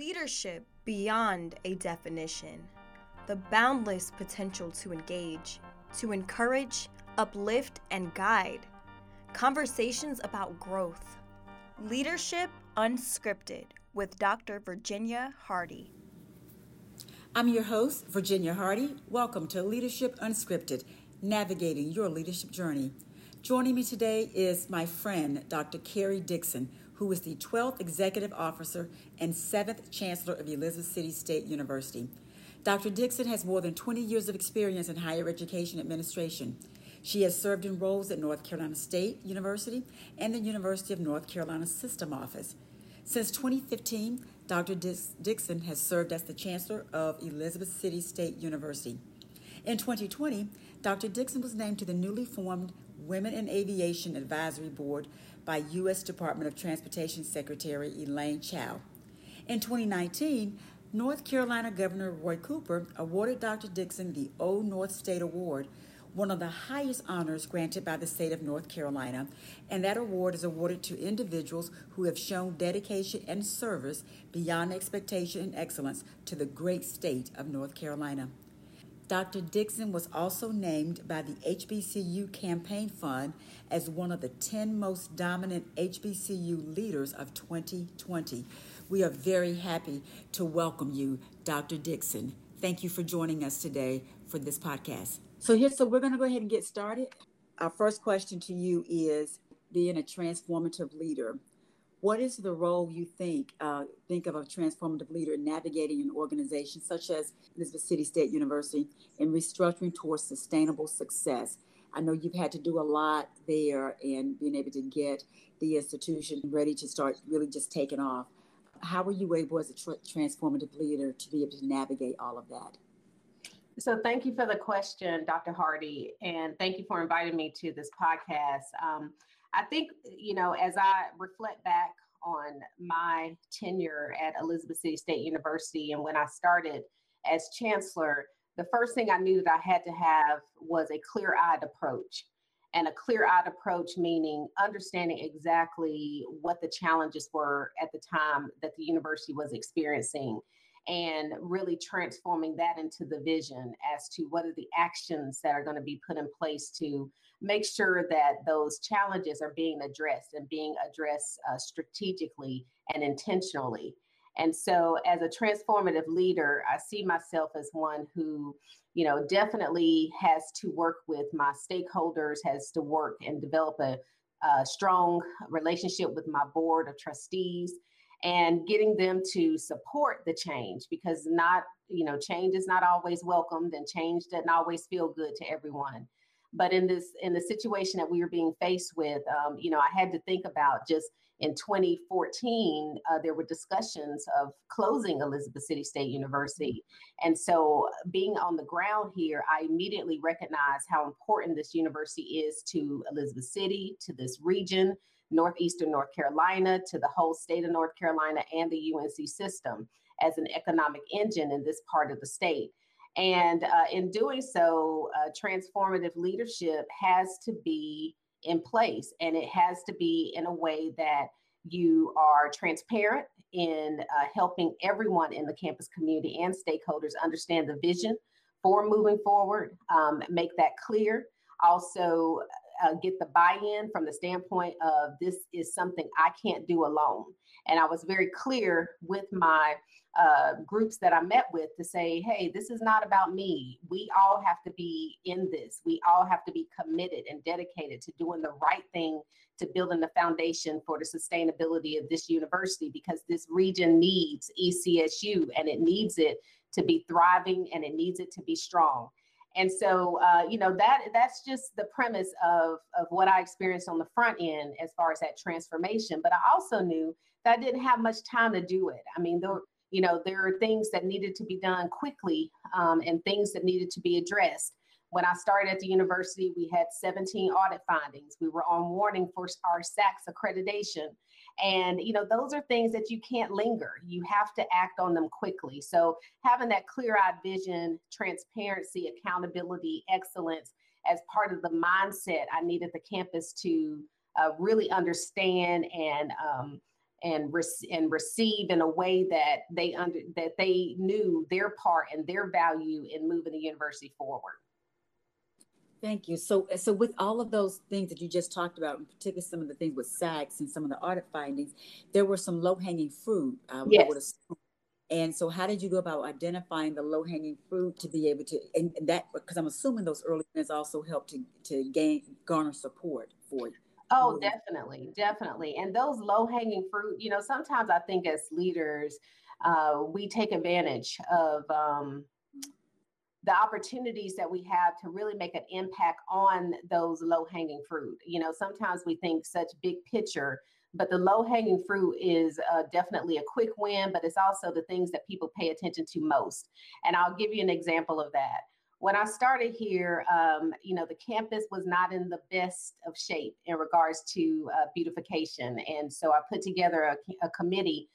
Leadership beyond a definition. The boundless potential to engage, to encourage, uplift, and guide. Conversations about growth. Leadership Unscripted with Dr. Virginia Hardy. I'm your host, Virginia Hardy. Welcome to Leadership Unscripted, navigating your leadership journey. Joining me today is my friend, Dr. Karrie Dixon, who is the 12th Executive Officer and 7th Chancellor of Elizabeth City State University. Dr. Dixon has more than 20 years of experience in higher education administration. She has served in roles at North Carolina State University and the University of North Carolina System Office. Since 2015, Dr. Dixon has served as the Chancellor of Elizabeth City State University. In 2020, Dr. Dixon was named to the newly formed Women in Aviation Advisory Board by U.S. Department of Transportation Secretary Elaine Chao. In 2019, North Carolina Governor Roy Cooper awarded Dr. Dixon the Old North State Award, one of the highest honors granted by the state of North Carolina, and that award is awarded to individuals who have shown dedication and service beyond expectation and excellence to the great state of North Carolina. Dr. Dixon was also named by the HBCU Campaign Fund as one of the 10 most dominant HBCU leaders of 2020. We are very happy to welcome you, Dr. Dixon. Thank you for joining us today for this podcast. So here, so we're going to go ahead and get started. Our first question to you is being a transformative leader what is the role you think uh, think of a transformative leader in navigating an organization such as Elizabeth City State University in restructuring towards sustainable success? I know you've had to do a lot there and being able to get the institution ready to start really just taking off. How were you able as a tra- transformative leader to be able to navigate all of that? So, thank you for the question, Dr. Hardy, and thank you for inviting me to this podcast. Um, I think, you know, as I reflect back on my tenure at Elizabeth City State University and when I started as chancellor, the first thing I knew that I had to have was a clear eyed approach. And a clear eyed approach meaning understanding exactly what the challenges were at the time that the university was experiencing and really transforming that into the vision as to what are the actions that are going to be put in place to make sure that those challenges are being addressed and being addressed uh, strategically and intentionally. And so, as a transformative leader, I see myself as one who, you know, definitely has to work with my stakeholders, has to work and develop a, a strong relationship with my board of trustees and getting them to support the change because not you know change is not always welcomed and change doesn't always feel good to everyone but in this in the situation that we were being faced with um, you know i had to think about just in 2014 uh, there were discussions of closing elizabeth city state university and so being on the ground here i immediately recognized how important this university is to elizabeth city to this region northeastern North Carolina to the whole state of North Carolina and the UNC system as an economic engine in this part of the state. And uh, in doing so, uh, transformative leadership has to be in place and it has to be in a way that you are transparent in uh, helping everyone in the campus community and stakeholders understand the vision for moving forward, um, make that clear. Also, uh, get the buy-in from the standpoint of this is something I can't do alone. And I was very clear with my uh, groups that I met with to say, hey, this is not about me. We all have to be in this. We all have to be committed and dedicated to doing the right thing to building the foundation for the sustainability of this university because this region needs ECSU and it needs it to be thriving and it needs it to be strong. And so, uh, you know, that that's just the premise of, of what I experienced on the front end as far as that transformation. But I also knew that I didn't have much time to do it. I mean, there, you know, there are things that needed to be done quickly um, and things that needed to be addressed. When I started at the university, we had 17 audit findings. We were on warning for our SACS accreditation. And, you know, those are things that you can't linger. You have to act on them quickly. So having that clear eyed vision, transparency, accountability, excellence as part of the mindset I needed the campus to uh, really understand and, um, and re- and receive in a way that they under that they knew their part and their value in moving the university forward. Thank you. So, so with all of those things that you just talked about, in particular some of the things with SACs and some of the audit findings, there were some low hanging fruit. Uh, yes. And so, how did you go about identifying the low hanging fruit to be able to, and that because I'm assuming those early wins also helped to to gain garner support for you. Oh, definitely, definitely. And those low hanging fruit, you know, sometimes I think as leaders, uh, we take advantage of um, the opportunities that we have to really make an impact on those low hanging fruit. You know, sometimes we think such big picture, but the low hanging fruit is uh, definitely a quick win, but it's also the things that people pay attention to most. And I'll give you an example of that. When I started here, um, you know, the campus was not in the best of shape in regards to uh, beautification. And so I put together a, a committee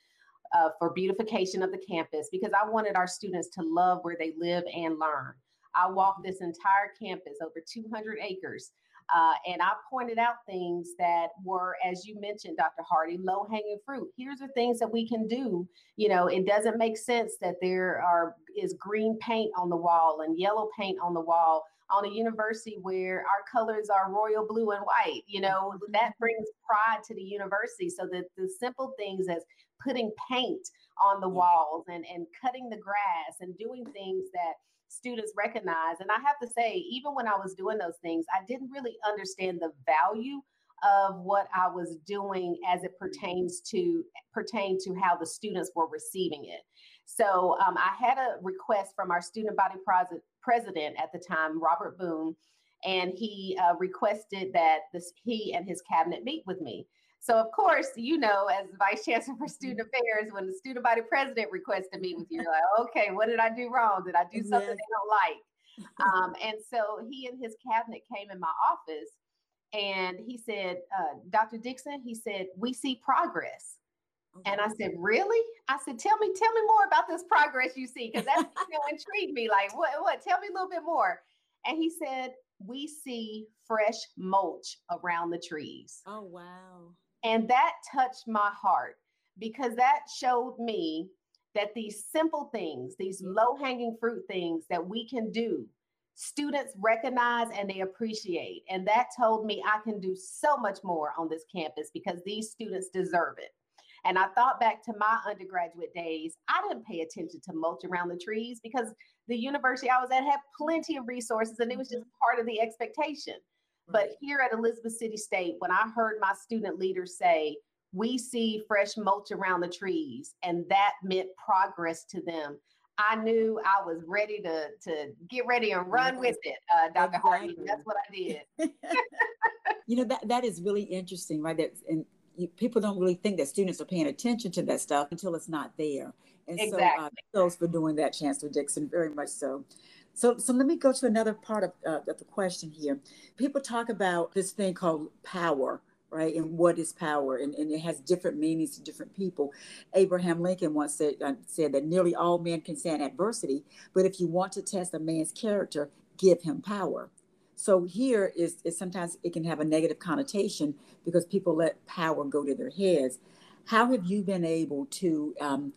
uh, for beautification of the campus because I wanted our students to love where they live and learn. I walked this entire campus, over 200 acres, uh, and I pointed out things that were, as you mentioned, Dr. Hardy, low hanging fruit. Here's the things that we can do. You know, it doesn't make sense that there are is green paint on the wall and yellow paint on the wall on a university where our colors are royal blue and white. You know, that brings pride to the university. So that the simple things as putting paint on the walls and, and cutting the grass and doing things that students recognize. And I have to say, even when I was doing those things, I didn't really understand the value of what I was doing as it pertains to pertain to how the students were receiving it. So um, I had a request from our student body pres- president at the time, Robert Boone, and he uh, requested that this, he and his cabinet meet with me. So of course, you know, as vice chancellor for student affairs, when the student body president requests to meet with you, you're like, okay, what did I do wrong? Did I do something yes. they don't like? Um, and so he and his cabinet came in my office and he said, uh, Dr. Dixon, he said, we see progress. And I mm-hmm. said, really? I said, tell me, tell me more about this progress you see, because that you know, intrigued me. Like, what, what? Tell me a little bit more. And he said, we see fresh mulch around the trees. Oh, wow. And that touched my heart because that showed me that these simple things, these mm-hmm. low hanging fruit things that we can do, students recognize and they appreciate. And that told me I can do so much more on this campus because these students deserve it. And I thought back to my undergraduate days. I didn't pay attention to mulch around the trees because the university I was at had plenty of resources and it was just part of the expectation. But here at Elizabeth City State, when I heard my student leaders say, we see fresh mulch around the trees, and that meant progress to them. I knew I was ready to to get ready and run with it, uh, Dr. Exactly. Hardy. That's what I did. you know that that is really interesting, right? That and you, people don't really think that students are paying attention to that stuff until it's not there. And exactly. so, uh, those for doing that, Chancellor Dixon, very much so. So, so let me go to another part of, uh, of the question here. People talk about this thing called power, right? And what is power? And, and it has different meanings to different people. Abraham Lincoln once said, uh, said that nearly all men can stand adversity, but if you want to test a man's character, give him power. So here is, is sometimes it can have a negative connotation because people let power go to their heads. How have you been able to um,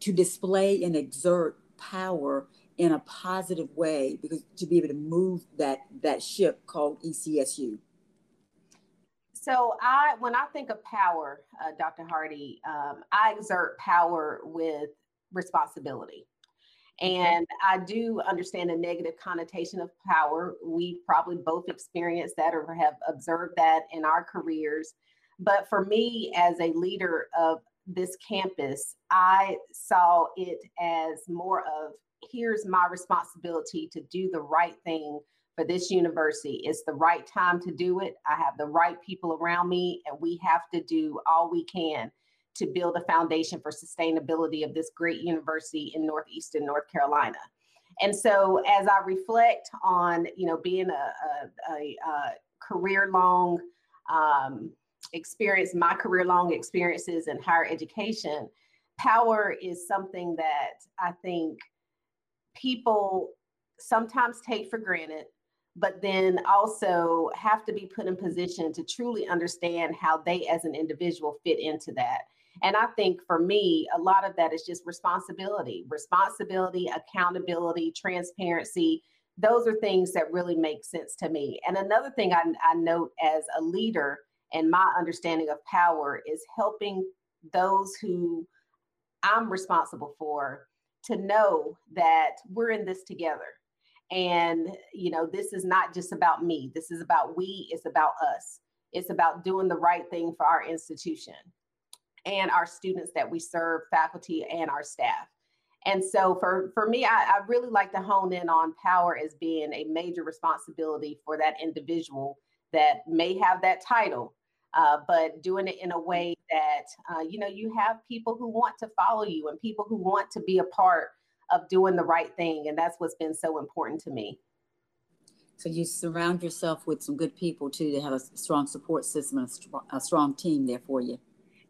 to display and exert power in a positive way because to be able to move that that ship called ECSU? So I, when I think of power, uh, Dr. Hardy, um, I exert power with responsibility. And I do understand the negative connotation of power. We probably both experienced that or have observed that in our careers. But for me, as a leader of this campus, I saw it as more of here's my responsibility to do the right thing for this university. It's the right time to do it. I have the right people around me, and we have to do all we can to build a foundation for sustainability of this great university in Northeastern North Carolina. And so, as I reflect on, you know, being a, a, a, career long um, experience, my career long experiences in higher education, power is something that I think people sometimes take for granted, but then also have to be put in position to truly understand how they as an individual fit into that. And I think for me, a lot of that is just responsibility, responsibility, accountability, transparency. Those are things that really make sense to me. And another thing I, I note as a leader and my understanding of power is helping those who I'm responsible for to know that we're in this together. And, you know, this is not just about me. This is about we, it's about us. It's about doing the right thing for our institution and our students that we serve, faculty, and our staff. And so for, for me, I, I really like to hone in on power as being a major responsibility for that individual that may have that title, uh, but doing it in a way that, uh, you know, you have people who want to follow you and people who want to be a part of doing the right thing. And that's what's been so important to me. So you surround yourself with some good people too to have a strong support system and a strong team there for you.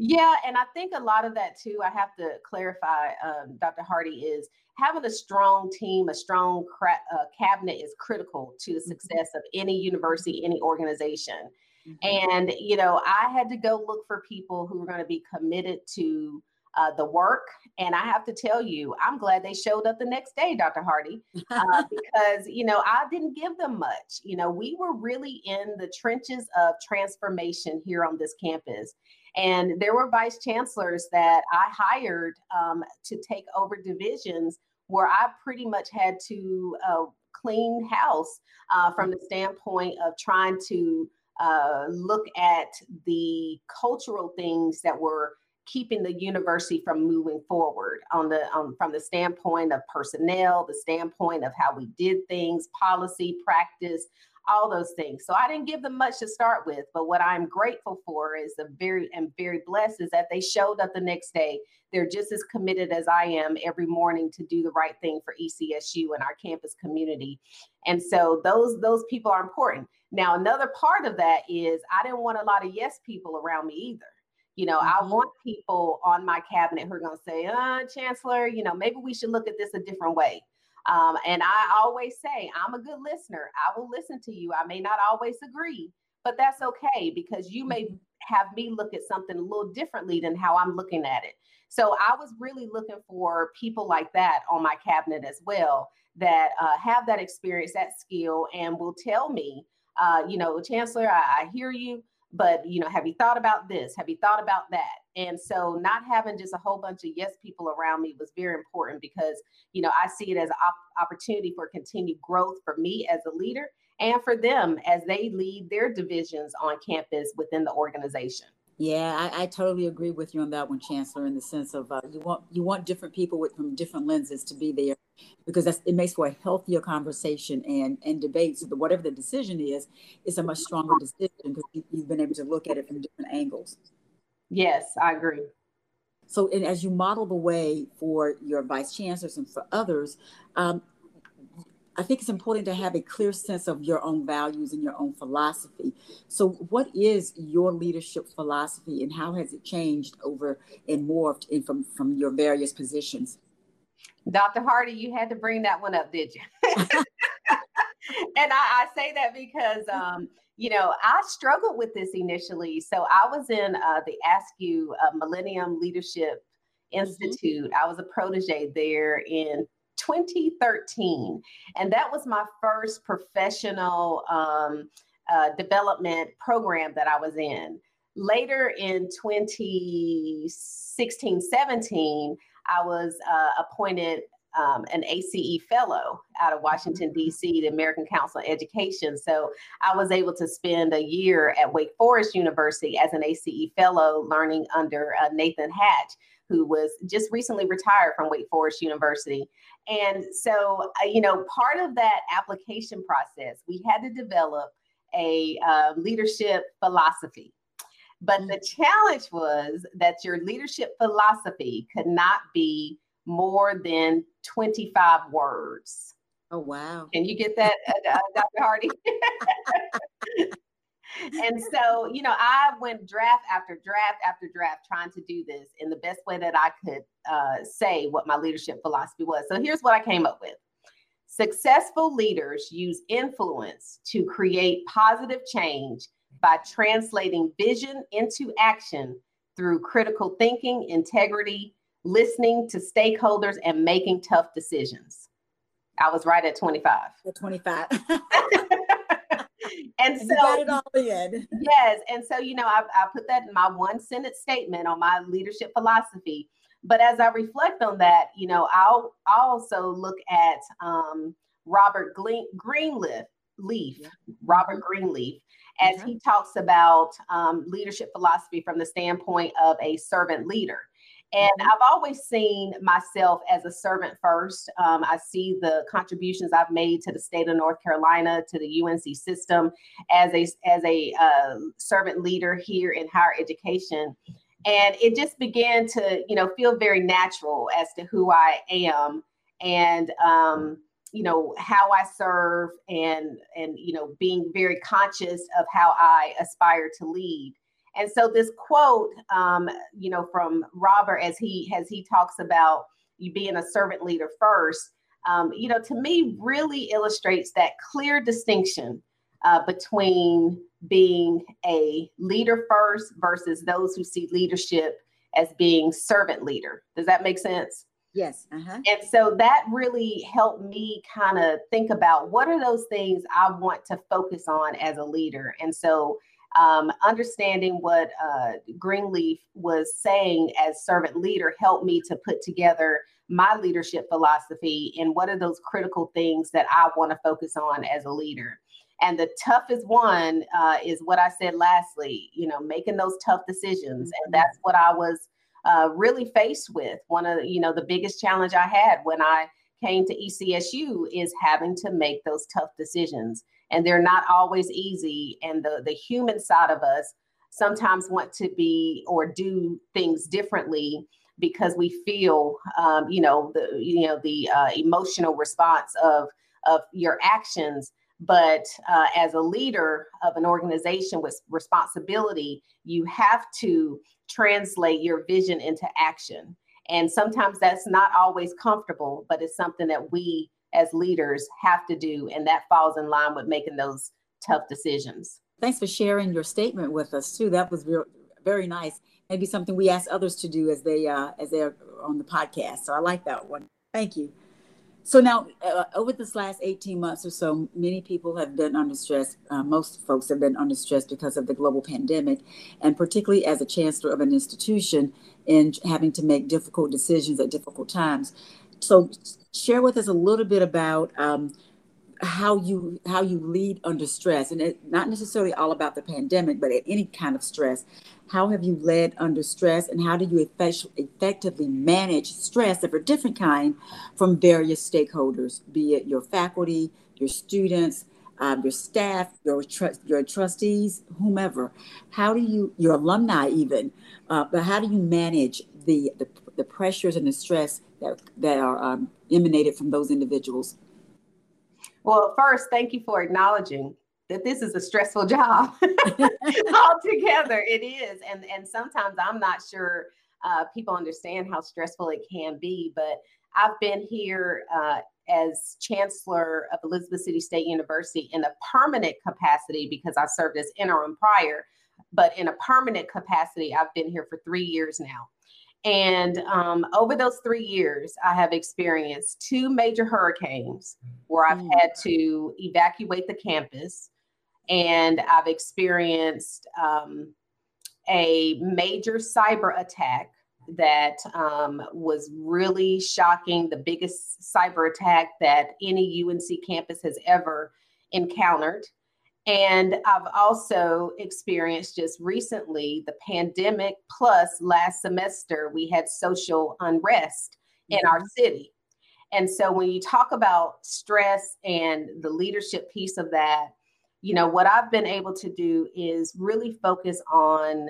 Yeah, and I think a lot of that too, I have to clarify, um, Dr. Hardy, is having a strong team, a strong cra- uh, cabinet is critical to the mm-hmm. success of any university, any organization. Mm-hmm. And, you know, I had to go look for people who were going to be committed to uh, the work. And I have to tell you, I'm glad they showed up the next day, Dr. Hardy, uh, because, you know, I didn't give them much. You know, we were really in the trenches of transformation here on this campus. And there were vice chancellors that I hired um, to take over divisions where I pretty much had to uh, clean house uh, from the standpoint of trying to uh, look at the cultural things that were keeping the university from moving forward on the um, from the standpoint of personnel the standpoint of how we did things policy practice all those things. So I didn't give them much to start with, but what I'm grateful for is the very and very blessed is that they showed up the next day. They're just as committed as I am every morning to do the right thing for ECSU and our campus community. And so those those people are important. Now another part of that is I didn't want a lot of yes people around me either. You know, mm-hmm. I want people on my cabinet who are going to say, uh, Chancellor, you know, maybe we should look at this a different way. Um, and I always say, I'm a good listener. I will listen to you. I may not always agree, but that's okay because you may mm-hmm. have me look at something a little differently than how I'm looking at it. So I was really looking for people like that on my cabinet as well that uh, have that experience, that skill, and will tell me, uh, you know, Chancellor, I, I hear you but you know have you thought about this? Have you thought about that? And so not having just a whole bunch of yes people around me was very important because you know i see it as an op- opportunity for continued growth for me as a leader and for them as they lead their divisions on campus within the organization. Yeah, I, I, totally agree with you on that one, Chancellor. In the sense of uh, you want you want different people with from different lenses to be there, because that's it makes for a healthier conversation and and debate. So whatever the decision is, it's a much stronger decision because you, you've been able to look at it from different angles. Yes, I agree. So, and as you model the way for your vice chancellors and for others, um, I think it's important to have a clear sense of your own values and your own philosophy. So, what is your leadership philosophy, and how has it changed over and morphed in from from your various positions? Dr. Hardy, you had to bring that one up, did you? and I, I, say that because, um, you know, I struggled with this initially. So I was in uh, the ASCU uh, Millennium Leadership mm-hmm. Institute. Mm-hmm. I was a protege there in 2013. And that was my first professional um, uh, development program that I was in. Later in 2016 17, I was uh, appointed um, an ACE fellow out of Washington, mm-hmm. D.C., the American Council on Education. So I was able to spend a year at Wake Forest University as an ACE fellow learning under uh, Nathan Hatch who was just recently retired from Wake Forest University. And so, uh, you know, part of that application process, we had to develop a uh, leadership philosophy. But the mm. challenge was that your leadership philosophy could not be more than 25 words. Oh, wow. Can you get that, uh, uh Dr. Hardy? and so, you know, I went draft after draft after draft trying to do this in the best way that I could uh, say what my leadership philosophy was. So here's what I came up with Successful leaders use influence to create positive change by translating vision into action through critical thinking, integrity, listening to stakeholders, and making tough decisions. I was right at 25. At 25. and, and so got it all in. Yes. And so, you know, I, I put that in my one sentence statement on my leadership philosophy. But as I reflect on that, you know, I'll, also look at um, Robert Greenleaf, Leaf. Robert mm-hmm. Greenleaf, as he talks about um, leadership philosophy from the standpoint of a servant leader. And mm-hmm. I've always seen myself as a servant first. Um, I see the contributions I've made to the state of North Carolina, to the UNC system, as a as a uh, servant leader here in higher education, and it just began to you know feel very natural as to who I am and um, you know how I serve and and you know being very conscious of how I aspire to lead. And so this quote, um, you know, from Robert as he as he talks about you being a servant leader first, um, you know, to me really illustrates that clear distinction uh, between being a leader first versus those who see leadership as being servant leader. Does that make sense? Yes. Uh-huh. And so that really helped me kind of think about what are those things I want to focus on as a leader. And so um, understanding what uh, Greenleaf was saying as servant leader helped me to put together my leadership philosophy and what are those critical things that I want to focus on as a leader. And the toughest one uh, is what I said lastly, you know, making those tough decisions. And mm-hmm. that's what I was uh, really faced with. One of, you know, the biggest challenge I had when I came to ECSU is having to make those tough decisions and they're not always easy. And the the human side of us sometimes want to be or do things differently because we feel, um, you know, the you know the uh, emotional response of of your actions. But uh, as a leader of an organization with responsibility, you have to translate your vision into action. And sometimes that's not always comfortable, but it's something that we as leaders have to do. And that falls in line with making those tough decisions. Thanks for sharing your statement with us too. That was real, very nice. Maybe something we ask others to do as they uh, as they're on the podcast. So I like that one. Thank you. So now, uh, over this last 18 months or so, many people have been under stress. Uh, most folks have been under stress because of the global pandemic, and particularly as a chancellor of an institution and having to make difficult decisions at difficult times. So, share with us a little bit about um, how you how you lead under stress, and it's not necessarily all about the pandemic, but at any kind of stress. How have you led under stress, and how do you effect- effectively manage stress of a different kind from various stakeholders, be it your faculty, your students, um, your staff, your tr- your trustees, whomever. How do you your alumni even? Uh, but how do you manage the, the the pressures and the stress that, that are um, emanated from those individuals? Well, first, thank you for acknowledging that this is a stressful job altogether. It is. And, and sometimes I'm not sure uh, people understand how stressful it can be, but I've been here uh, as chancellor of Elizabeth City State University in a permanent capacity because I served as interim prior, but in a permanent capacity, I've been here for three years now. And um, over those three years, I have experienced two major hurricanes where I've mm. had to evacuate the campus. And I've experienced um, a major cyber attack that um, was really shocking, the biggest cyber attack that any UNC campus has ever encountered. And I've also experienced just recently the pandemic, plus last semester, we had social unrest in our mm-hmm. city. And so when you talk about stress and the leadership piece of that, you know, what I've been able to do is really focus on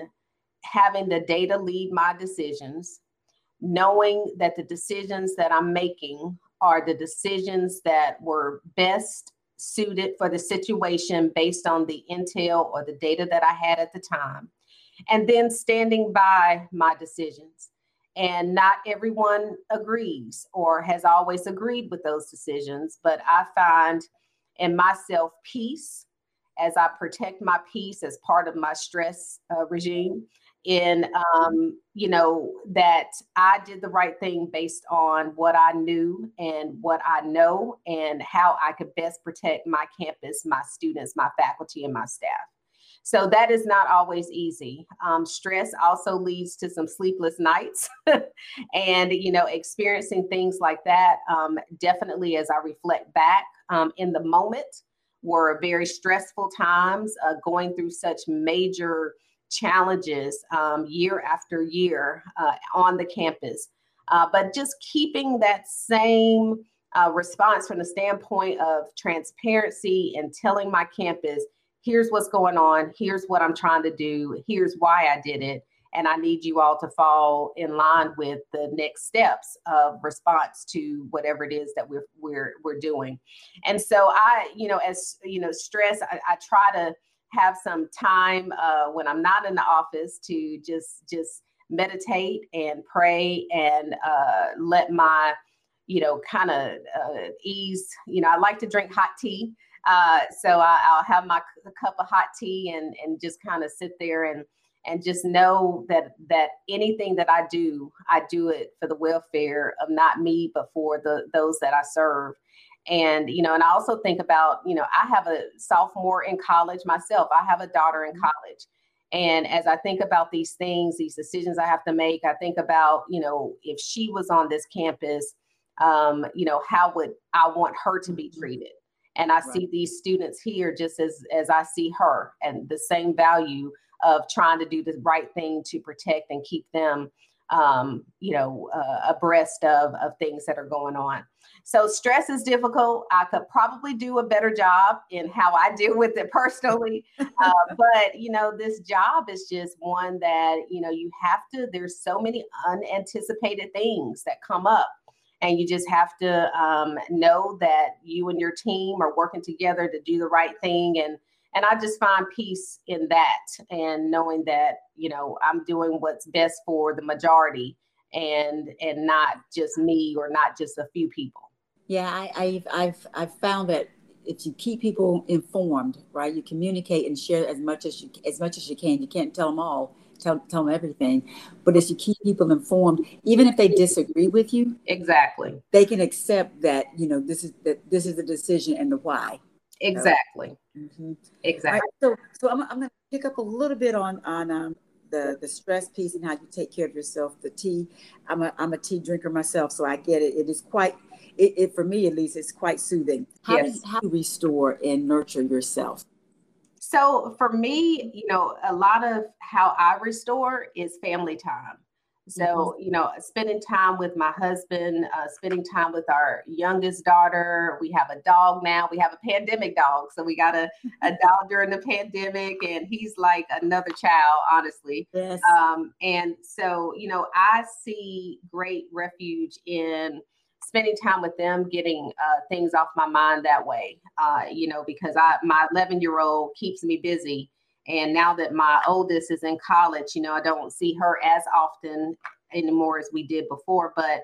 having the data lead my decisions, knowing that the decisions that I'm making are the decisions that were best suited for the situation based on the intel or the data that I had at the time, and then standing by my decisions. And not everyone agrees or has always agreed with those decisions, but I find in myself peace as I protect my peace as part of my stress uh, regime. In um, you know that I did the right thing based on what I knew and what I know and how I could best protect my campus, my students, my faculty, and my staff. So that is not always easy. Um, stress also leads to some sleepless nights, and you know experiencing things like that. Um, definitely, as I reflect back um, in the moment, were very stressful times. Uh, going through such major challenges um, year after year uh, on the campus. Uh, but just keeping that same uh, response from the standpoint of transparency and telling my campus, here's what's going on, here's what I'm trying to do, here's why I did it. And I need you all to fall in line with the next steps of response to whatever it is that we're we're we're doing. And so I, you know, as you know, stress, I, I try to have some time uh, when I'm not in the office to just just meditate and pray and uh, let my you know kind of uh, ease. You know, I like to drink hot tea, uh, so I, will have my cup of hot tea and and just kind of sit there and and just know that that anything that I do, I do it for the welfare of not me, but for the those that I serve and you know and i also think about you know i have a sophomore in college myself i have a daughter in mm-hmm. college and as i think about these things these decisions i have to make i think about you know if she was on this campus um, you know how would i want her to be mm-hmm. treated and i right. see these students here just as as i see her and the same value of trying to do the right thing to protect and keep them um, you know uh, abreast of of things that are going on so stress is difficult. I could probably do a better job in how I deal with it personally. uh, but, you know, this job is just one that, you know, you have to, there's so many unanticipated things that come up. And you just have to um, know that you and your team are working together to do the right thing. And and I just find peace in that and knowing that, you know, I'm doing what's best for the majority and and not just me or not just a few people. Yeah, I, have I've I've found that if you keep people informed, right, you communicate and share as much as you as much as you can. You can't tell them all, tell tell them everything, but if you keep people informed, even if they disagree with you, exactly, they can accept that you know this is that this is the decision and the why. Exactly. Mm-hmm. Exactly. Right, so so I'm, I'm going to pick up a little bit on on um, the the stress piece and how you take care of yourself. The tea, I'm a I'm a tea drinker myself, so I get it. It is quite it, it for me at least, it's quite soothing. How, yes. do you, how do you restore and nurture yourself? So for me, you know, a lot of how I restore is family time. So, mm-hmm. you know, spending time with my husband, uh, spending time with our youngest daughter. We have a dog now. We have a pandemic dog. So we got a, a dog during the pandemic, and he's like another child, honestly. Yes. Um, and so, you know, I see great refuge in spending time with them, getting uh, things off my mind that way. Uh, you know, because I my 11 year old keeps me busy, and now that my oldest is in college, you know, I don't see her as often anymore as we did before. But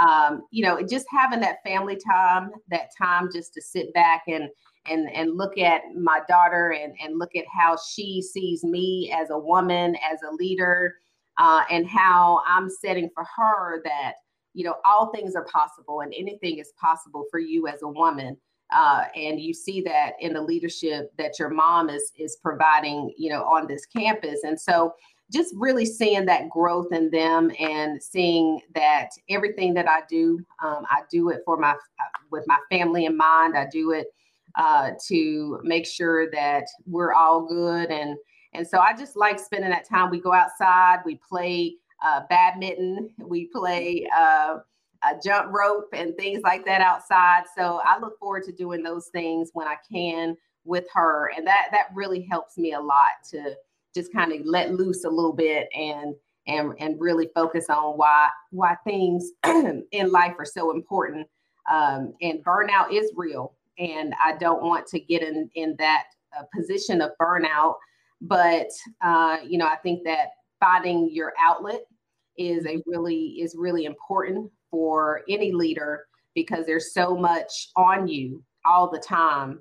um, you know, just having that family time, that time just to sit back and and and look at my daughter and and look at how she sees me as a woman, as a leader, uh, and how I'm setting for her that you know, all things are possible and anything is possible for you as a woman. Uh, and you see that in the leadership that your mom is is providing, you know, on this campus. And so just really seeing that growth in them and seeing that everything that I do, um, I do it for my with my family in mind. I do it uh, to make sure that we're all good and and so I just like spending that time. We go outside, we play uh, badminton, we play uh, a jump rope and things like that outside. So I look forward to doing those things when I can with her, and that that really helps me a lot to just kind of let loose a little bit and and and really focus on why why things in life are so important. Um, and burnout is real, and I don't want to get in in that uh, position of burnout. But uh, you know, I think that finding your outlet is a really is really important for any leader because there's so much on you all the time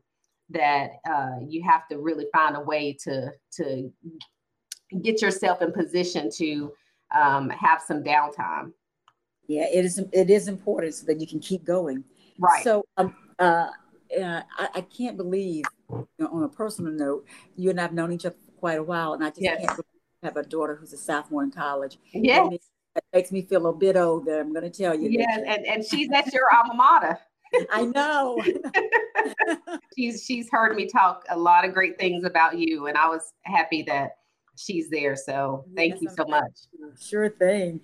that uh, you have to really find a way to to get yourself in position to um, have some downtime. Yeah, it is. It is important so that you can keep going. Right. So, um, uh, uh, I, I, can't believe, you know, on a personal note, you and I've known each other for quite a while, and I just yes. can't have a daughter who's a sophomore in college. Yes. It makes me feel a bit older. I'm going to tell you. Yes, and, and she's at your alma mater. I know. she's she's heard me talk a lot of great things about you, and I was happy that she's there. So thank yes, you so much. Sure thing.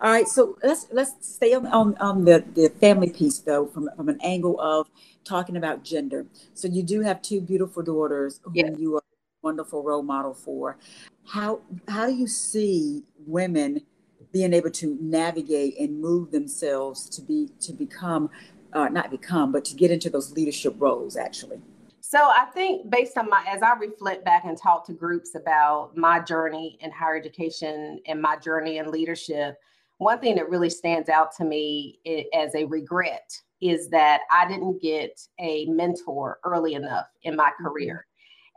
All right, so let's let's stay on, on, on the, the family piece though, from, from an angle of talking about gender. So you do have two beautiful daughters who yes. you are a wonderful role model for. How how do you see women being able to navigate and move themselves to be to become uh, not become, but to get into those leadership roles actually? So I think based on my, as I reflect back and talk to groups about my journey in higher education and my journey in leadership, one thing that really stands out to me as a regret is that I didn't get a mentor early enough in my mm-hmm. career.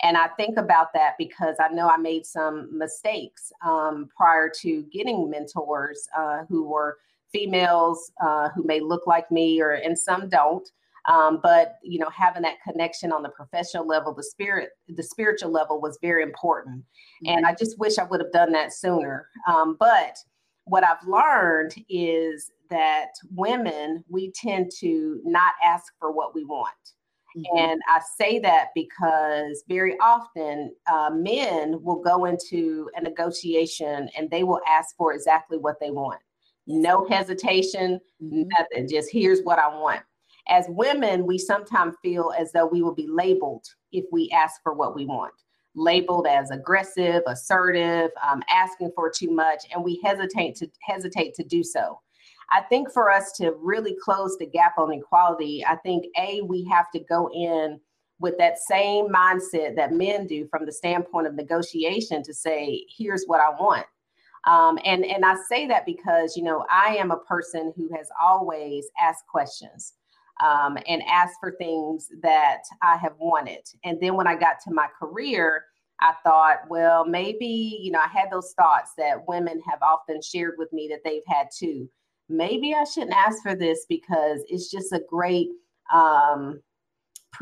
And I think about that because I know I made some mistakes um, prior to getting mentors uh, who were females uh, who may look like me or and some don't. Um, but you know having that connection on the professional level the spirit the spiritual level was very important. Mm-hmm. and i just wish i would have done that sooner. Um, but what i've learned is that women we tend to not ask for what we want mm-hmm. and i say that because very often uh, men will go into a negotiation and they will ask for exactly what they want no hesitation, mm-hmm. nothing. Just here's what I want. As women, we sometimes feel as though we will be labeled if we ask for what we want, labeled as aggressive, assertive, um, asking for too much, and we hesitate to hesitate to do so. I think for us to really close the gap on equality, I think a we have to go in with that same mindset that men do from the standpoint of negotiation to say, here's what I want. Um, and and I say that because you know I am a person who has always asked questions um, and asked for things that I have wanted. And then when I got to my career, I thought, well, maybe you know I had those thoughts that women have often shared with me that they've had too. Maybe I shouldn't ask for this because it's just a great um,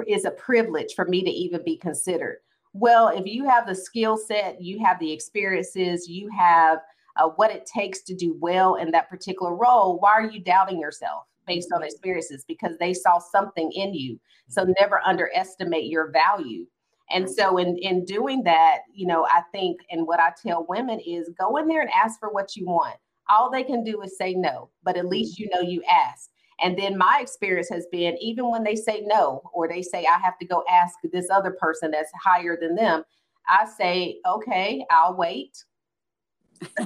is a privilege for me to even be considered. Well, if you have the skill set, you have the experiences, you have uh, what it takes to do well in that particular role, why are you doubting yourself based on experiences? Because they saw something in you. So never underestimate your value. And so in in doing that, you know, I think and what I tell women is go in there and ask for what you want. All they can do is say no, but at least you know you asked. And then my experience has been even when they say no, or they say, I have to go ask this other person that's higher than them, I say, okay, I'll wait.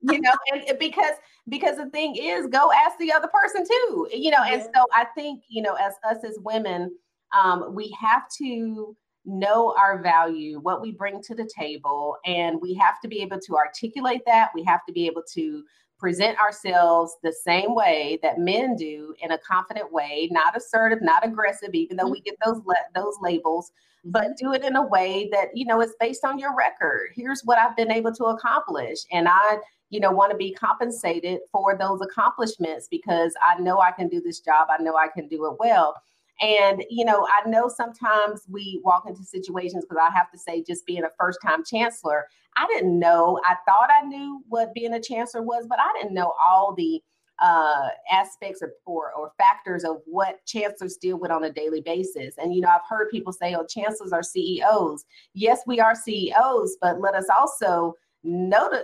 you know, and because because the thing is, go ask the other person too. You know, yeah. and so I think, you know, as us as women, um, we have to know our value, what we bring to the table, and we have to be able to articulate that. We have to be able to present ourselves the same way that men do in a confident way, not assertive, not aggressive, even though we mm-hmm. get those le- those labels, but mm-hmm. do it in a way that you know it's based on your record. Here's what I've been able to accomplish, and I you know want to be compensated for those accomplishments because I know I can do this job. I know I can do it well. And, you know, I know sometimes we walk into situations because I have to say, just being a first time chancellor, I didn't know. I thought I knew what being a chancellor was, but I didn't know all the uh, aspects or, or, or factors of what chancellors deal with on a daily basis. And, you know, I've heard people say, oh, chancellors are CEOs. Yes, we are CEOs, but let us also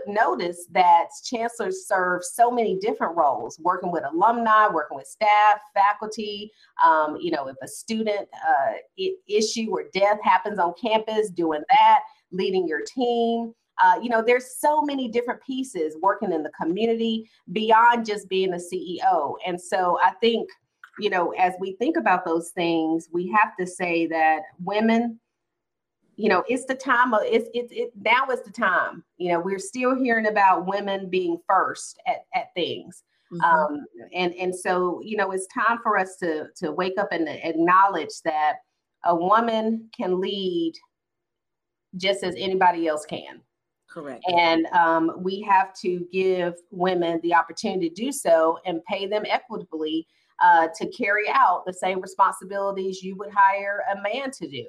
notice that chancellors serve so many different roles working with alumni working with staff faculty um, you know if a student uh, issue or death happens on campus doing that leading your team. Uh, you know there's so many different pieces working in the community beyond just being a ceo and so i think you know as we think about those things we have to say that women you know it's the time of it's it's it now is the time you know we're still hearing about women being first at, at things mm-hmm. um and and so you know it's time for us to to wake up and acknowledge that a woman can lead just as anybody else can Correct. And um, we have to give women the opportunity to do so and pay them equitably uh, to carry out the same responsibilities you would hire a man to do.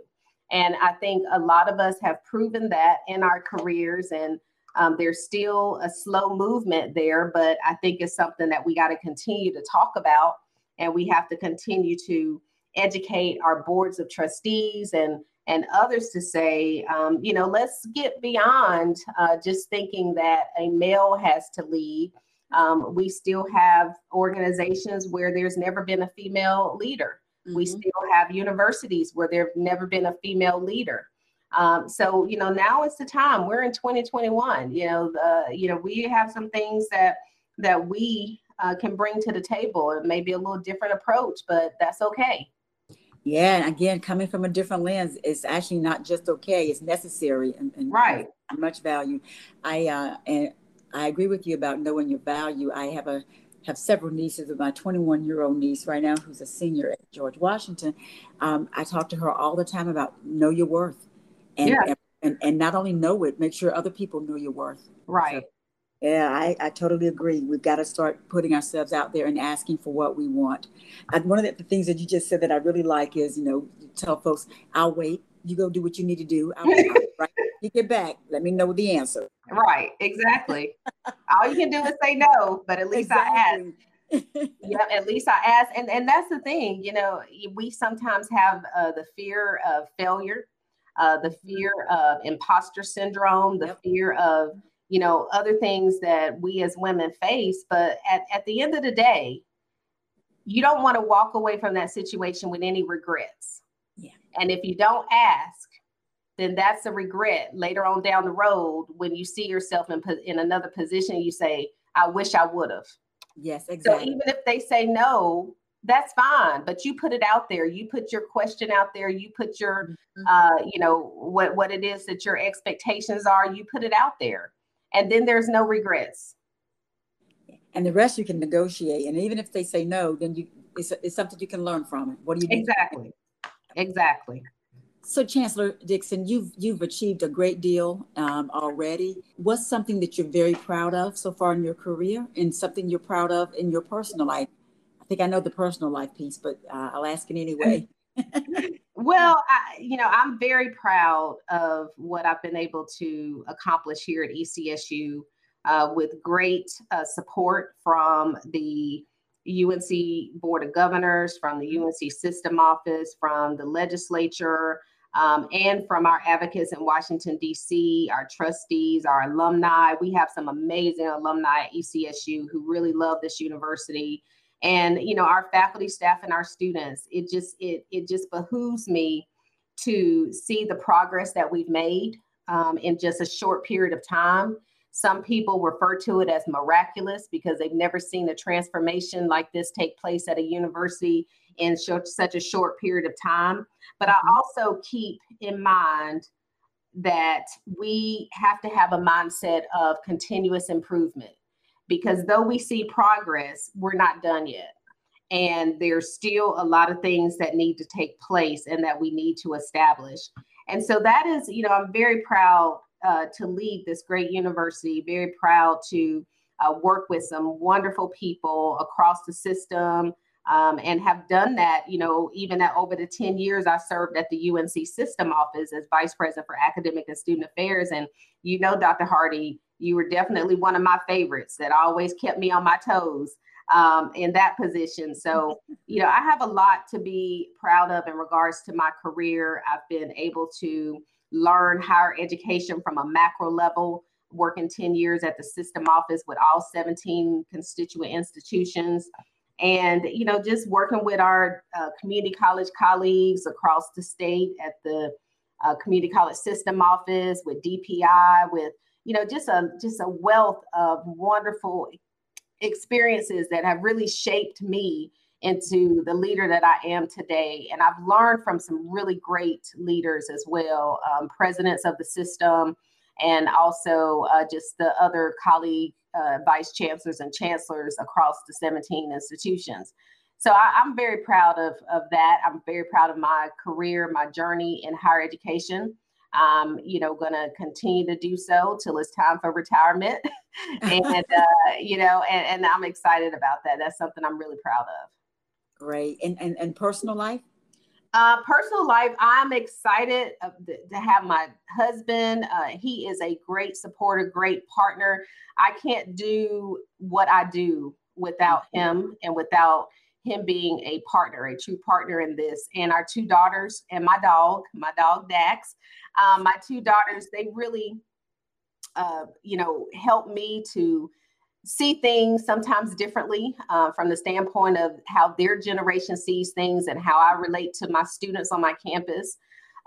And I think a lot of us have proven that in our careers, and um, there's still a slow movement there, but I think it's something that we got to continue to talk about. And we have to continue to educate our boards of trustees and and others to say, um, you know, let's get beyond uh, just thinking that a male has to lead. Um, we still have organizations where there's never been a female leader. Mm-hmm. We still have universities where there've never been a female leader. Um, so you know now is the time. We're in 2021. You know, the, you know we have some things that that we uh, can bring to the table. It may be a little different approach, but that's okay. Yeah, and again, coming from a different lens, it's actually not just okay; it's necessary and, and right, much value. I uh, and I agree with you about knowing your value. I have a have several nieces of my 21 year old niece right now who's a senior at George Washington. Um, I talk to her all the time about know your worth and, yeah. and, and not only know it, make sure other people know your worth. Right. So, yeah, I, I totally agree. We've got to start putting ourselves out there and asking for what we want. And one of the, the things that you just said that I really like is, you know, you tell folks, I'll wait. You go do what you need to do. I'll, right? You get back. Let me know the answer. Right, exactly. All you can do is say no, but at least exactly. I asked. yeah, at least I asked, and and that's the thing. You know, we sometimes have uh, the fear of failure, uh, the fear of imposter syndrome, the yep. fear of you know other things that we as women face. But at at the end of the day, you don't want to walk away from that situation with any regrets. And if you don't ask, then that's a regret later on down the road when you see yourself in, in another position you say i wish i would have yes exactly. so even if they say no that's fine but you put it out there. You put your question out there. You put your mm-hmm. uh, you know what what it is that your expectations are. You put it out there. And then there's no regrets. And the rest you can negotiate. And even if they say no then you it's, it's something you can learn from it. What do you exactly exactly so, Chancellor Dixon, you've you've achieved a great deal um, already. What's something that you're very proud of so far in your career, and something you're proud of in your personal life? I think I know the personal life piece, but uh, I'll ask it anyway. well, I, you know, I'm very proud of what I've been able to accomplish here at ECSU uh, with great uh, support from the UNC Board of Governors, from the UNC System Office, from the legislature, um, and from our advocates in Washington, D.C., our trustees, our alumni. We have some amazing alumni at ECSU who really love this university. And you know, our faculty, staff, and our students. It just it it just behooves me to see the progress that we've made um, in just a short period of time. Some people refer to it as miraculous because they've never seen a transformation like this take place at a university in such a short period of time. But I mm-hmm. also keep in mind that we have to have a mindset of continuous improvement because though we see progress, we're not done yet. And there's still a lot of things that need to take place and that we need to establish. And so that is, you know, I'm very proud uh, to lead this great university, very proud to uh, work with some wonderful people across the system, um, and have done that, you know, even at over the 10 years I served at the UNC system office as vice president for academic and student affairs. And you know, Dr. Hardy, you were definitely one of my favorites that always kept me on my toes um, in that position. So, you know, I have a lot to be proud of in regards to my career. I've been able to learn higher education from a macro level working 10 years at the system office with all 17 constituent institutions. And you know just working with our uh, community college colleagues across the state at the uh, community college system office with dpi with you know just a just a wealth of wonderful experiences that have really shaped me into the leader that i am today and i've learned from some really great leaders as well um, presidents of the system and also uh, just the other colleague uh, vice chancellors and chancellors across the 17 institutions. So I, am very proud of, of that. I'm very proud of my career, my journey in higher education. I'm, you know, going to continue to do so till it's time for retirement. and, uh, you know, and, and I'm excited about that. That's something I'm really proud of. Great. And, and, and personal life? Uh, personal life, I'm excited to have my husband. Uh, he is a great supporter, great partner. I can't do what I do without mm-hmm. him and without him being a partner, a true partner in this. And our two daughters and my dog, my dog Dax, um, my two daughters, they really, uh, you know, help me to see things sometimes differently uh, from the standpoint of how their generation sees things and how I relate to my students on my campus.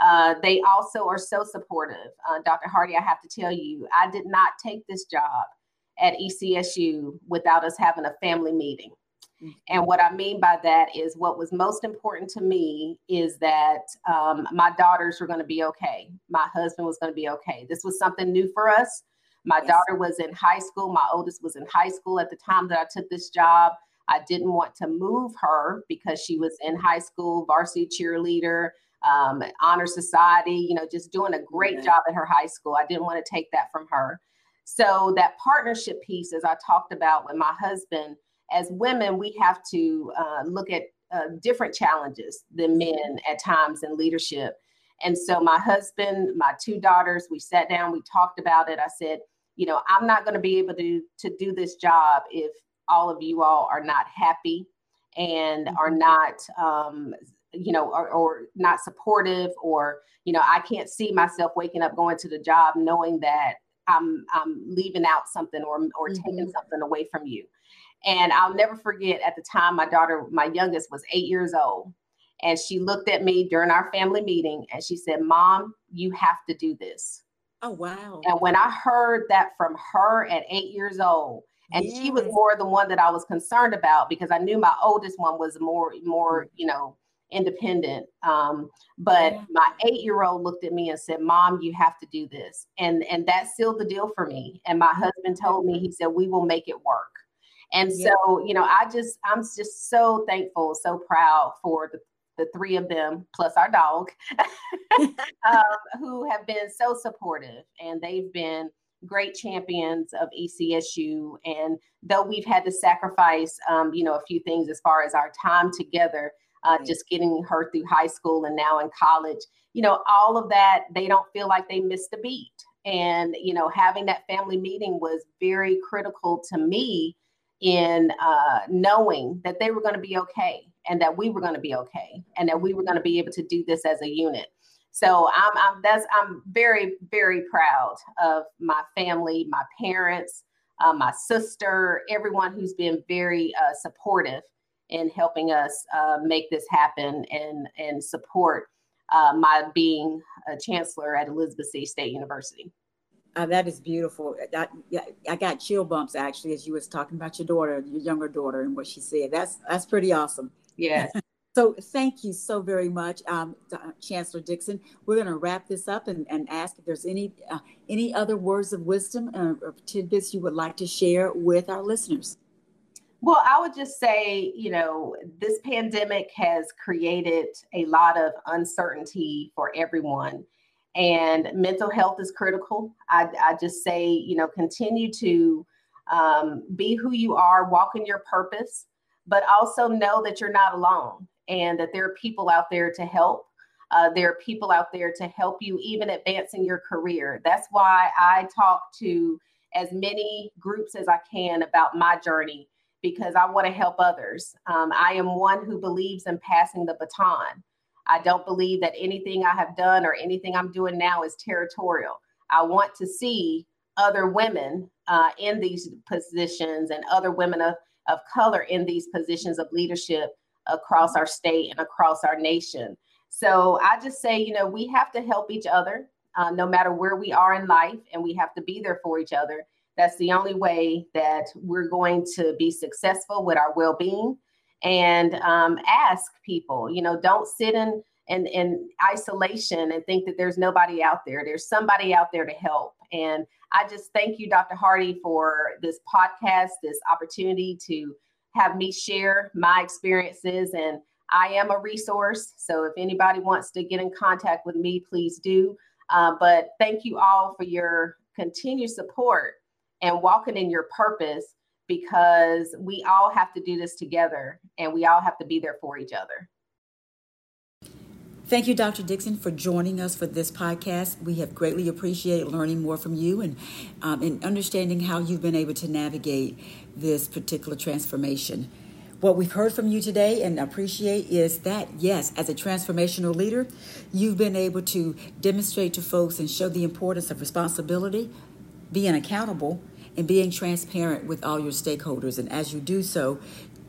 Uh, they also are so supportive. Uh, Dr. Hardy, I have to tell you, I did not take this job at ECSU without us having a family meeting. Mm-hmm. And what I mean by that is what was most important to me is that um, my daughters were going to be okay. My husband was going to be okay. This was something new for us. My yes. daughter was in high school. My oldest was in high school at the time that I took this job. I didn't want to move her because she was in high school, varsity cheerleader, um, honor society, you know, just doing a great job at her high school. I didn't want to take that from her. So, that partnership piece, as I talked about with my husband, as women, we have to uh, look at uh, different challenges than men at times in leadership. And so, my husband, my two daughters, we sat down, we talked about it. I said, you know, I'm not going to be able to to do this job if all of you all are not happy and mm-hmm. are not um, you know or, or, not supportive or you know i can't see myself waking up going to the job knowing that i'm i'm leaving out something or or mm-hmm. taking something away from you and i'll never forget at the time my daughter my youngest was eight years old and she looked at me during our family meeting and she said mom you have to do this Oh, wow. And when I heard that from her at eight years old, and yes. she was more the one that I was concerned about because I knew my oldest one was more, more, mm. you know, independent. Um, but yeah. my eight-year-old looked at me and said, Mom, you have to do this. And and that sealed the deal for me. And my husband told me, he said, We will make it work. And yeah. so, you know, I just, I'm just so thankful, so proud for the the three of them plus our dog um, who have been so supportive and they've been great champions of ECSU. And though we've had to sacrifice, um, you know, a few things as far as our time together, uh, just getting her through high school and now in college, you know, all of that, they don't feel like they missed a beat. And, you know, having that family meeting was very critical to me in uh, knowing that they were going to be okay and that we were going to be okay and that we were going to be able to do this as a unit. So I'm, I'm that's I'm very very proud of my family, my parents, uh, my sister, everyone who's been very uh, supportive in helping us uh, make this happen and and support uh, my being a chancellor at Elizabeth City State University. Uh, that is beautiful. I, I got chill bumps actually as you was talking about your daughter, your younger daughter, and what she said. That's that's pretty awesome. Yes. so thank you so very much, um, Chancellor Dixon. We're going to wrap this up and, and ask if there's any uh, any other words of wisdom uh, or tidbits you would like to share with our listeners. Well, I would just say, you know, this pandemic has created a lot of uncertainty for everyone, and mental health is critical. I, I just say, you know, continue to um, be who you are, walk in your purpose but also know that you're not alone and that there are people out there to help. Uh, there are people out there to help you even advancing your career. That's why I talk to as many groups as I can about my journey because I want to help others. Um, I am one who believes in passing the baton. I don't believe that anything I have done or anything I'm doing now is territorial. I want to see other women uh, in these positions and other women of of color in these positions of leadership across our state and across our nation. So I just say, you know, we have to help each other uh, no matter where we are in life, and we have to be there for each other. That's the only way that we're going to be successful with our well being. And um, ask people, you know, don't sit in, in, in isolation and think that there's nobody out there. There's somebody out there to help. And I just thank you, Dr. Hardy, for this podcast, this opportunity to have me share my experiences. And I am a resource. So if anybody wants to get in contact with me, please do. Uh, but thank you all for your continued support and walking in your purpose because we all have to do this together and we all have to be there for each other. Thank you, Dr. Dixon, for joining us for this podcast. We have greatly appreciated learning more from you and, um, and understanding how you've been able to navigate this particular transformation. What we've heard from you today and appreciate is that, yes, as a transformational leader, you've been able to demonstrate to folks and show the importance of responsibility, being accountable, and being transparent with all your stakeholders. And as you do so,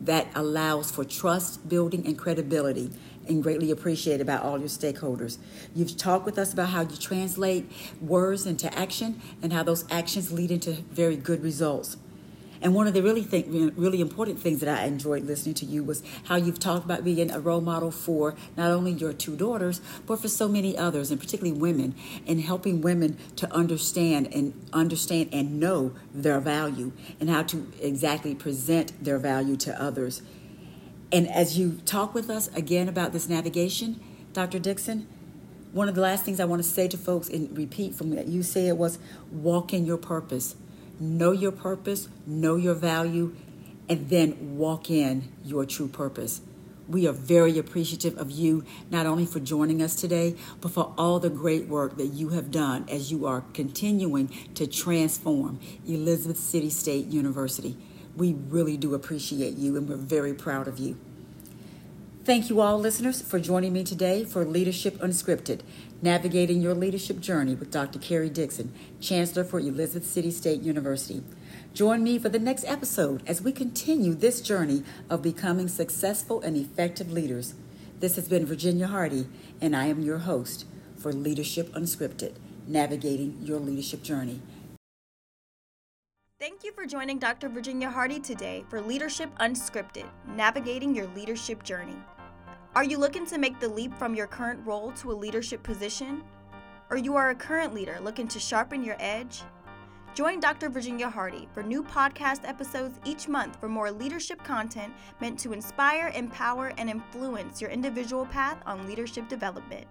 that allows for trust building and credibility and greatly appreciate about all your stakeholders. You've talked with us about how you translate words into action and how those actions lead into very good results. And one of the really think, really important things that I enjoyed listening to you was how you've talked about being a role model for not only your two daughters, but for so many others, and particularly women, and helping women to understand and understand and know their value and how to exactly present their value to others. And as you talk with us again about this navigation, Dr. Dixon, one of the last things I want to say to folks and repeat from what you said was walk in your purpose know your purpose, know your value, and then walk in your true purpose. We are very appreciative of you, not only for joining us today, but for all the great work that you have done as you are continuing to transform Elizabeth City State University. We really do appreciate you, and we're very proud of you. Thank you all, listeners, for joining me today for Leadership Unscripted. Navigating Your Leadership Journey with Dr. Karrie Dixon, Chancellor for Elizabeth City State University. Join me for the next episode as we continue this journey of becoming successful and effective leaders. This has been Virginia Hardy, and I am your host for Leadership Unscripted, Navigating Your Leadership Journey. Thank you for joining Dr. Virginia Hardy today for Leadership Unscripted, Navigating Your Leadership Journey. Are you looking to make the leap from your current role to a leadership position? Or you are a current leader looking to sharpen your edge? Join Dr. Virginia Hardy for new podcast episodes each month for more leadership content meant to inspire, empower, and influence your individual path on leadership development.